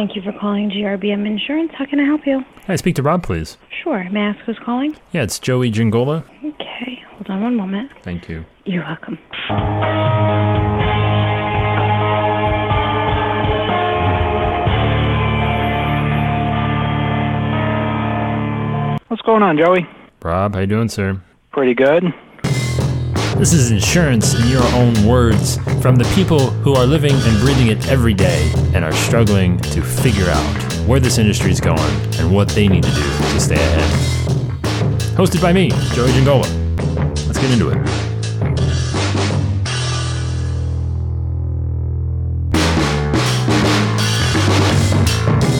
Thank you for calling GRBM Insurance. How can I help you? Can I speak to Rob, please? Sure. May I ask who's calling? Yeah, it's Joey Giangola. Okay. Hold on one moment. Thank you. You're welcome. What's going on, Joey? Rob, how you doing, sir? Pretty good. This is insurance in your own words from the people who are living and breathing it every day and are struggling to figure out where this industry is going and what they need to do to stay ahead. Hosted by me, Joey Giangola. Let's get into it.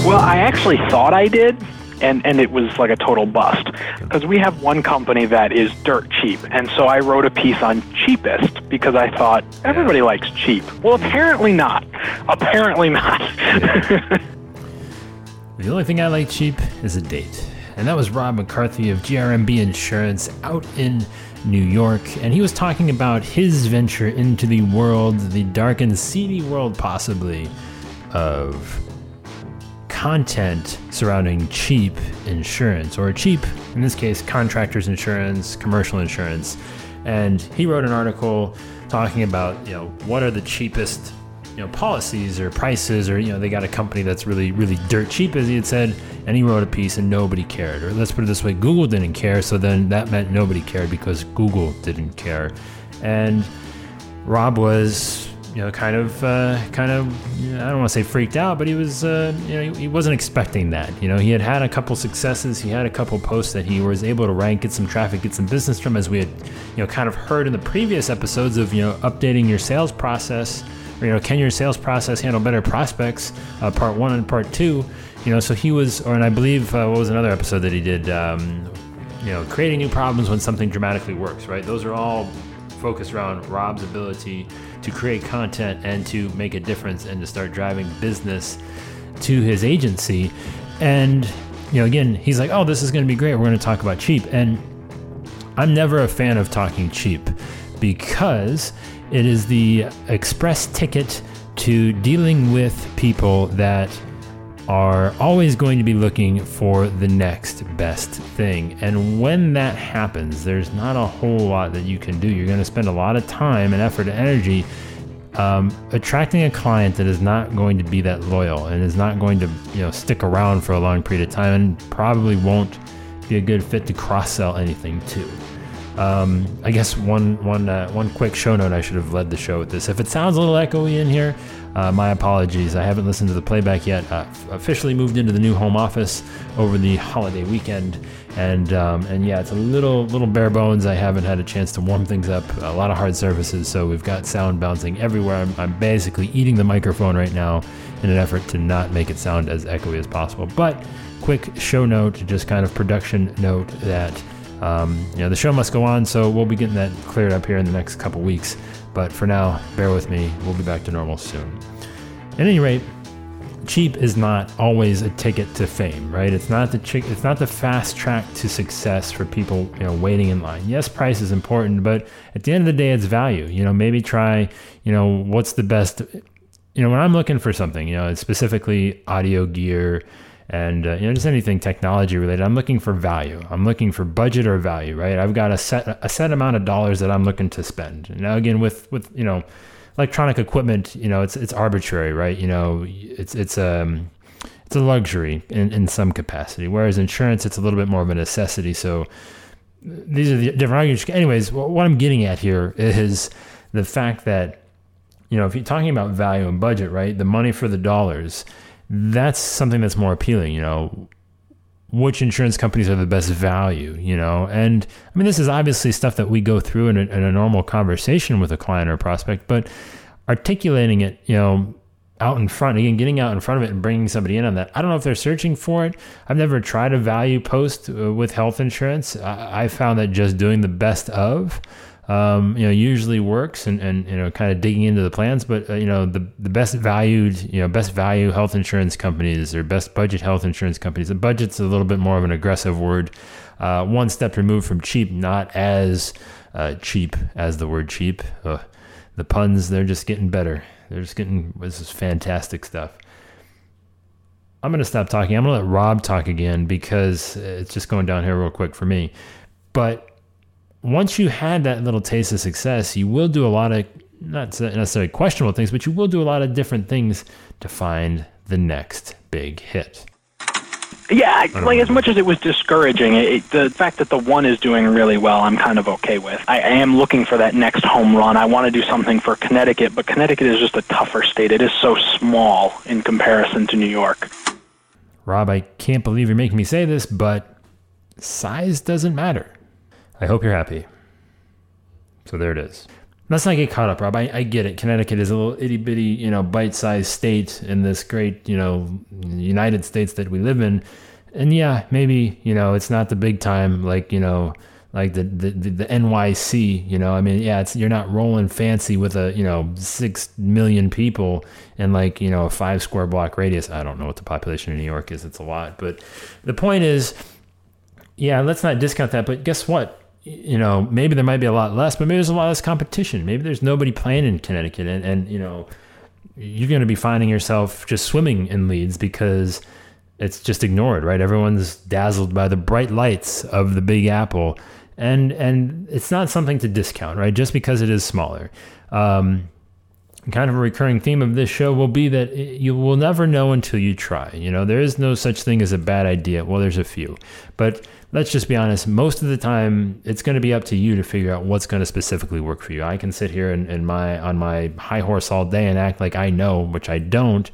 Well, I actually thought I did, and, and it was like a total bust. Because we have one company that is dirt cheap, and so I wrote a piece on cheapest because I thought everybody likes cheap. Well, mm. apparently not. Apparently not. The only thing I like cheap is a date. And that was Rob McCarthy of GRMB Insurance out in New York. And he was talking about his venture into the world, the dark and seedy world, possibly, of content surrounding cheap insurance, or cheap, in this case, contractors insurance, commercial insurance. And he wrote an article talking about, you know, what are the cheapest you know policies or prices or you know they got a company that's really really dirt cheap as he had said and he wrote a piece and nobody cared or let's put it this way google didn't care so then that meant nobody cared because google didn't care and rob was you know kind of uh, kind of you know, i don't want to say freaked out but he was uh, you know he, he wasn't expecting that you know he had had a couple successes he had a couple posts that he was able to rank get some traffic get some business from as we had you know kind of heard in the previous episodes of you know updating your sales process or, you know, can your sales process handle better prospects? Uh, part one and part two. You know, so he was, or and I believe uh, what was another episode that he did. Um, you know, creating new problems when something dramatically works. Right. Those are all focused around Rob's ability to create content and to make a difference and to start driving business to his agency. And you know, again, he's like, "Oh, this is going to be great. We're going to talk about cheap." And I'm never a fan of talking cheap because it is the express ticket to dealing with people that are always going to be looking for the next best thing. And when that happens, there's not a whole lot that you can do. You're going to spend a lot of time and effort and energy um, attracting a client that is not going to be that loyal and is not going to you know stick around for a long period of time and probably won't be a good fit to cross sell anything to. Um, I guess one one uh, one quick show note. I should have led the show with this. If it sounds a little echoey in here, uh, my apologies. I haven't listened to the playback yet. Uh, officially moved into the new home office over the holiday weekend, and um, and yeah, it's a little little bare bones. I haven't had a chance to warm things up. A lot of hard surfaces, so we've got sound bouncing everywhere. I'm, I'm basically eating the microphone right now in an effort to not make it sound as echoey as possible. But quick show note, just kind of production note that. Um, you know, the show must go on, so we'll be getting that cleared up here in the next couple weeks. But for now, bear with me. We'll be back to normal soon. At any rate, cheap is not always a ticket to fame, right? It's not the chick, it's not the fast track to success for people, you know, waiting in line. Yes, price is important, but at the end of the day, it's value. You know, maybe try, you know, what's the best. You know, when I'm looking for something, you know, it's specifically audio gear and uh, you know just anything technology related i'm looking for value. I'm looking for budget or value right? I've got a set a set amount of dollars that i'm looking to spend. Now again with with you know electronic equipment you know it's it's arbitrary right? You know it's it's um it's a luxury in, in some capacity whereas insurance it's a little bit more of a necessity. So these are the different arguments. Anyways what i'm getting at here is the fact that you know if you're talking about value and budget right the money for the dollars that's something that's more appealing, you know. Which insurance companies are the best value, you know? And I mean, this is obviously stuff that we go through in a, in a normal conversation with a client or a prospect, but articulating it, you know, out in front, again, getting out in front of it and bringing somebody in on that. I don't know if they're searching for it. I've never tried a value post uh, with health insurance. I, I found that just doing the best of um, you know, usually works and, and, you know, kind of digging into the plans. But, uh, you know, the, the best valued, you know, best value health insurance companies or best budget health insurance companies, the budget's a little bit more of an aggressive word. Uh, one step removed from cheap, not as uh, cheap as the word cheap. the puns, they're just getting better. They're just getting, this is fantastic stuff. I'm going to stop talking. I'm going to let Rob talk again because it's just going down here real quick for me. But once you had that little taste of success, you will do a lot of not necessarily questionable things, but you will do a lot of different things to find the next big hit. Yeah, like as much as it was discouraging, it, the fact that the one is doing really well, I'm kind of okay with. I, I am looking for that next home run. I want to do something for Connecticut, but Connecticut is just a tougher state. It is so small in comparison to New York. Rob, I can't believe you're making me say this, but size doesn't matter. I hope you're happy. So there it is. Let's not get caught up, Rob. I, I get it. Connecticut is a little itty bitty, you know, bite sized state in this great, you know, United States that we live in. And yeah, maybe, you know, it's not the big time like, you know, like the, the, the, NYC, you know, I mean, yeah, it's, you're not rolling fancy with a, you know, six million people and like, you know, a five square block radius. I don't know what the population of New York is. It's a lot. But the point is, yeah, let's not discount that. But guess what? You know, maybe there might be a lot less, but maybe there's a lot less competition. Maybe there's nobody playing in Connecticut, and, and you know, you're going to be finding yourself just swimming in leads because it's just ignored, right? Everyone's dazzled by the bright lights of the Big Apple, and and it's not something to discount, right? Just because it is smaller. Um, kind of a recurring theme of this show will be that you will never know until you try. You know, there is no such thing as a bad idea. Well, there's a few, but let's just be honest. Most of the time, it's going to be up to you to figure out what's going to specifically work for you. I can sit here and, and my on my high horse all day and act like I know, which I don't.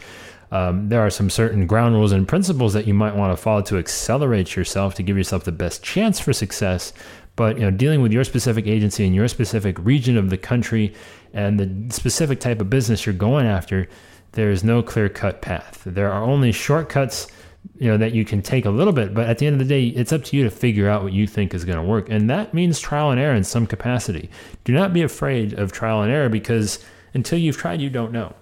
Um, there are some certain ground rules and principles that you might want to follow to accelerate yourself to give yourself the best chance for success. But you know, dealing with your specific agency and your specific region of the country and the specific type of business you're going after, there is no clear cut path. There are only shortcuts you know that you can take a little bit but at the end of the day it's up to you to figure out what you think is going to work and that means trial and error in some capacity do not be afraid of trial and error because until you've tried you don't know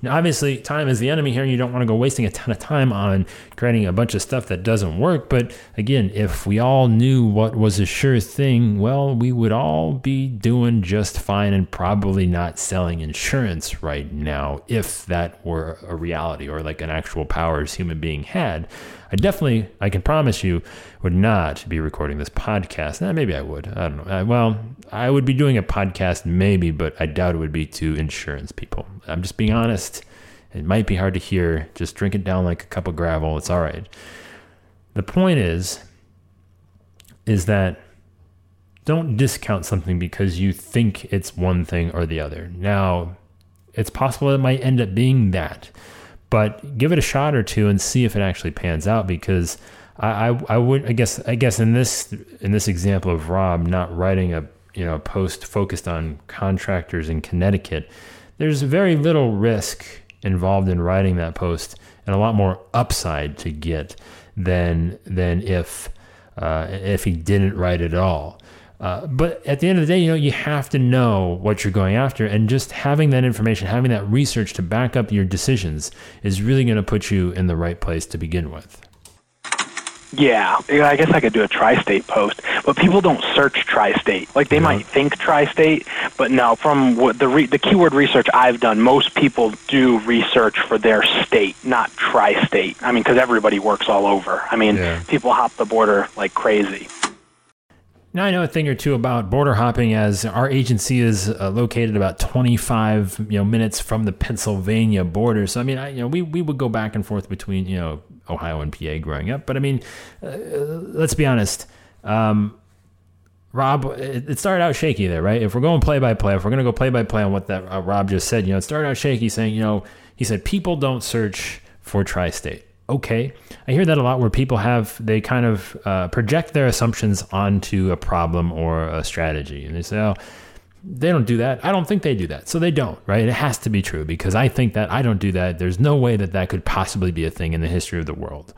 now, obviously, time is the enemy here, and you don't want to go wasting a ton of time on creating a bunch of stuff that doesn't work. But again, if we all knew what was a sure thing, well, we would all be doing just fine and probably not selling insurance right now if that were a reality or like an actual powers human being had. I definitely, I can promise you, would not be recording this podcast. Eh, maybe I would. I don't know. I, well, I would be doing a podcast maybe, but I doubt it would be to insurance people. I'm just being honest. It might be hard to hear. Just drink it down like a cup of gravel. It's all right. The point is, is that don't discount something because you think it's one thing or the other. Now, it's possible it might end up being that but give it a shot or two and see if it actually pans out because I, I, I would I guess I guess in this in this example of Rob not writing a you know post focused on contractors in Connecticut, there's very little risk involved in writing that post and a lot more upside to get than than if uh, if he didn't write it at all. Uh, but at the end of the day, you know, you have to know what you're going after, and just having that information, having that research to back up your decisions, is really going to put you in the right place to begin with. Yeah, I guess I could do a tri-state post, but people don't search tri-state. Like they mm-hmm. might think tri-state, but no. From what the re- the keyword research I've done, most people do research for their state, not tri-state. I mean, because everybody works all over. I mean, yeah. people hop the border like crazy. Now I know a thing or two about border hopping, as our agency is uh, located about 25 you know minutes from the Pennsylvania border. So I mean, I, you know, we we would go back and forth between you know Ohio and PA growing up. But I mean, uh, let's be honest. Um, Rob, it, started out shaky there, right? If we're going play by play, if we're going to go play by play on what that uh, Rob just said, you know, it started out shaky, saying, you know, he said people don't search for tri-state okay. I hear that a lot where people have, they kind of uh, project their assumptions onto a problem or a strategy. And they say, oh, they don't do that. I don't think they do that. So they don't, right? It has to be true because I think that I don't do that. There's no way that that could possibly be a thing in the history of the world.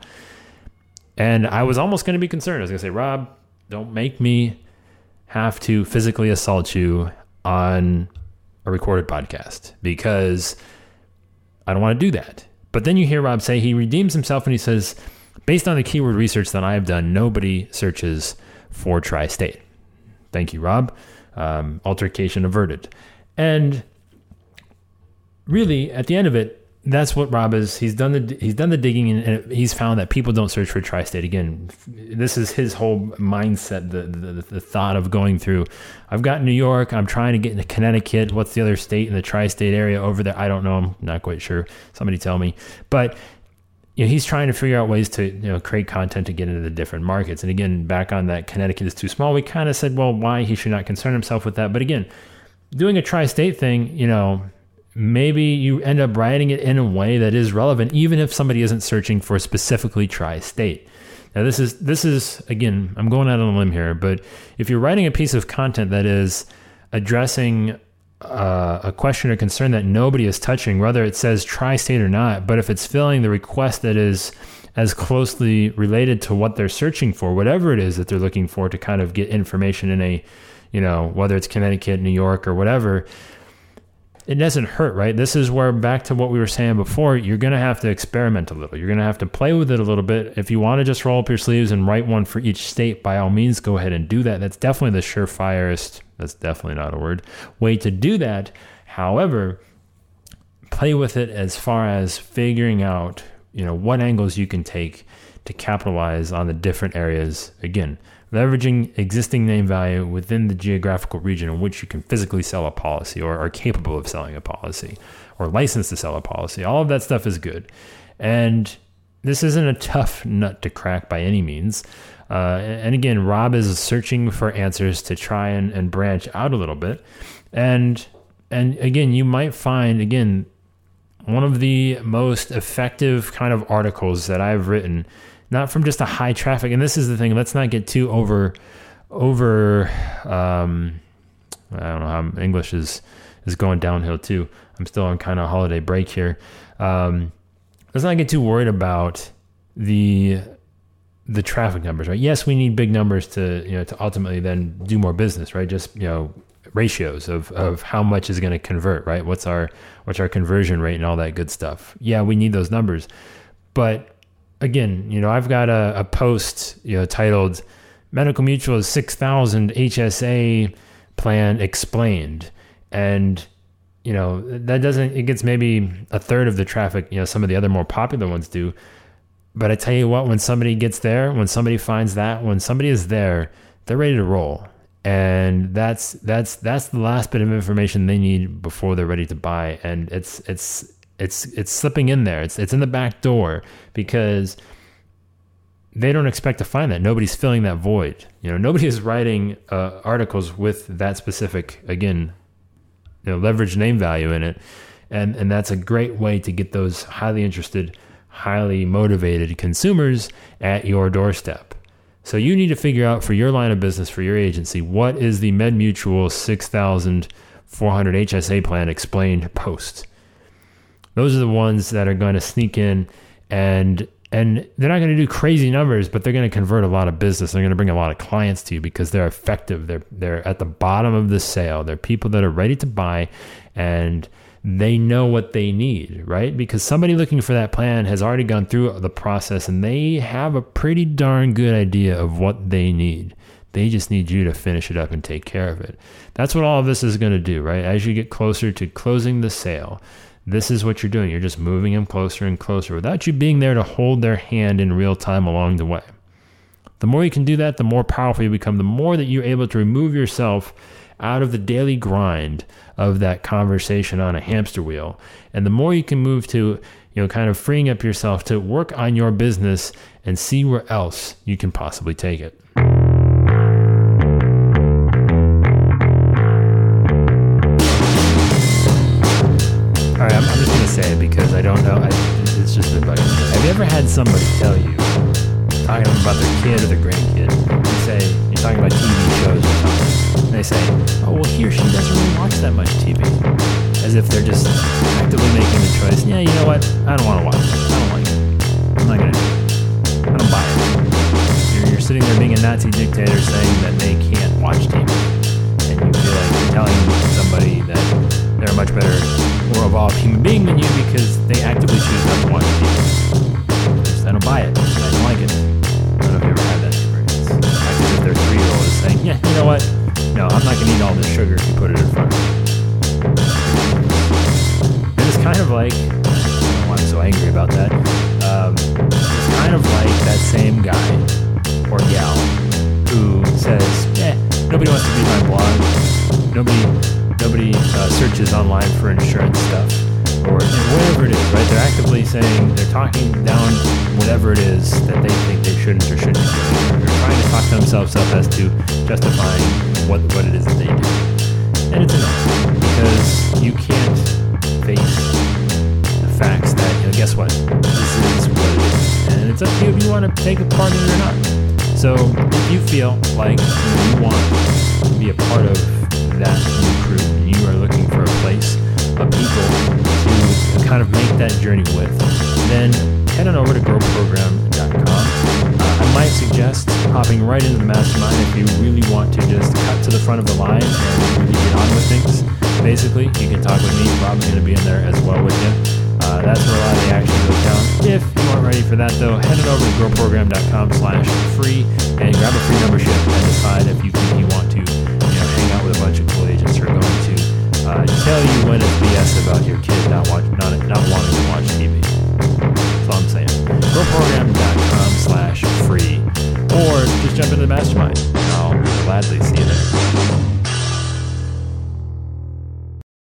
And I was almost going to be concerned. I was going to say, Rob, don't make me have to physically assault you on a recorded podcast because I don't want to do that. But then you hear Rob say he redeems himself and he says, based on the keyword research that I have done, nobody searches for tri state. Thank you, Rob. Um, altercation averted. And really, at the end of it, that's what Rob is. He's done the he's done the digging and, he's found that people don't search for tri-state again. This is his whole mindset, the, the the thought of going through. I've got New York. I'm trying to get into Connecticut. What's the other state in the tri-state area over there? I don't know. I'm not quite sure. Somebody tell me. But you know, he's trying to figure out ways to you know create content to get into the different markets. And again, back on that Connecticut is too small. We kind of said, well, why he should not concern himself with that. But again, doing a tri-state thing, you know maybe you end up writing it in a way that is relevant, even if somebody isn't searching for specifically tri-state. Now, this is this is again, I'm going out on a limb here, but if you're writing a piece of content that is addressing uh, a question or concern that nobody is touching, whether it says tri-state or not, but if it's filling the request that is as closely related to what they're searching for, whatever it is that they're looking for to kind of get information in a, you know, whether it's Connecticut, New York, or whatever, it doesn't hurt, right? This is where back to what we were saying before, you're going to have to experiment a little. You're going to have to play with it a little bit. If you want to just roll up your sleeves and write one for each state, by all means, go ahead and do that. That's definitely the surefirest, that's definitely not a word, way to do that. However, play with it as far as figuring out, you know, what angles you can take to capitalize on the different areas. Again, leveraging existing name value within the geographical region in which you can physically sell a policy or are capable of selling a policy or licensed to sell a policy. All of that stuff is good. And this isn't a tough nut to crack by any means. Uh, and again, Rob is searching for answers to try and, and branch out a little bit. And and again, you might find again one of the most effective kind of articles that I've written not from just a high traffic. And this is the thing. Let's not get too over over. Um, I don't know how English is is going downhill too. I'm still on kind of holiday break here. Um, let's not get too worried about the the traffic numbers, right? Yes, we need big numbers to you know to ultimately then do more business, right? Just you know ratios of of how much is going to convert, right? What's our what's our conversion rate and all that good stuff. Yeah, we need those numbers, but again, you know, I've got a, a post, you know, titled Medical Mutual's 6000 HSA plan explained. And, you know, that doesn't, it gets maybe a third of the traffic, you know, some of the other more popular ones do. But I tell you what, when somebody gets there, when somebody finds that, when somebody is there, they're ready to roll. And that's that's that's the last bit of information they need before they're ready to buy. And it's it's it's it's slipping in there. It's it's in the back door because they don't expect to find that. Nobody's filling that void. You know, nobody is writing uh, articles with that specific again, you know, leverage name value in it, and and that's a great way to get those highly interested, highly motivated consumers at your doorstep. So you need to figure out for your line of business, for your agency, what is the MedMutual six thousand four hundred HSA plan explained post those are the ones that are going to sneak in and and they're not going to do crazy numbers, but they're going to convert a lot of business. They're going to bring a lot of clients to you because they're effective. They're they're at the bottom of the sale. They're people that are ready to buy and they know what they need, right? Because somebody looking for that plan has already gone through the process and they have a pretty darn good idea of what they need. They just need you to finish it up and take care of it. That's what all of this is going to do, right? As you get closer to closing the sale, this is what you're doing. You're just moving them closer and closer without you being there to hold their hand in real time along the way. The more you can do that, the more powerful you become, the more that you're able to remove yourself out of the daily grind of that conversation on a hamster wheel. And the more you can move to, you know, kind of freeing up yourself to work on your business and see where else you can possibly take it. They say, "Oh, well, he or she doesn't really watch that much TV," as if they're just actively making the choice. Yeah, you know what? I don't want to watch it. I don't like it. I'm not gonna do it. I don't buy it. You're, you're sitting there being a Nazi dictator saying that they can't watch TV, and you feel like you're telling somebody that they're a much better more evolved human being than you because they actively choose not to watch TV. Just, I don't buy it. I don't like it. I don't know if you ever had that experience. Like as if their three year old is saying, Yeah, you know what? No, I'm not gonna eat all this sugar if you put it in front of me. And it's kind of like I why I'm so angry about that. Um, it's kind of like that same guy or gal who says, "Eh, nobody wants to read my blog. Nobody, nobody uh, searches online for insurance stuff." Or whatever it is, right? They're actively saying they're talking down whatever it is that they think they shouldn't or shouldn't. They're trying to talk themselves up as to justifying what what it is that they do. And it's enough because you can't face the facts that, you know, guess what? This is what it is. And it's up to you if you want to take a part in it or not. So if you feel like you, want to be a part of that new crew you are looking for a place of people to kind of make that journey with, then head on over to growprogram.com. Might suggest hopping right into the mastermind if you really want to just cut to the front of the line and really get on with things. Basically, you can talk with me. Rob's going to be in there as well with you. Uh, that's where a lot of the action goes down. If you aren't ready for that, though, head on over to growprogram.com slash free and grab a free membership and decide if you think you want to you know, hang out with a bunch of cool agents who are going to uh, tell you when it's BS about your kid not, watch, not, not wanting to watch TV. That's all I'm saying. Growprogram.com slash free. Or just jump into the mastermind. I'll gladly see you there.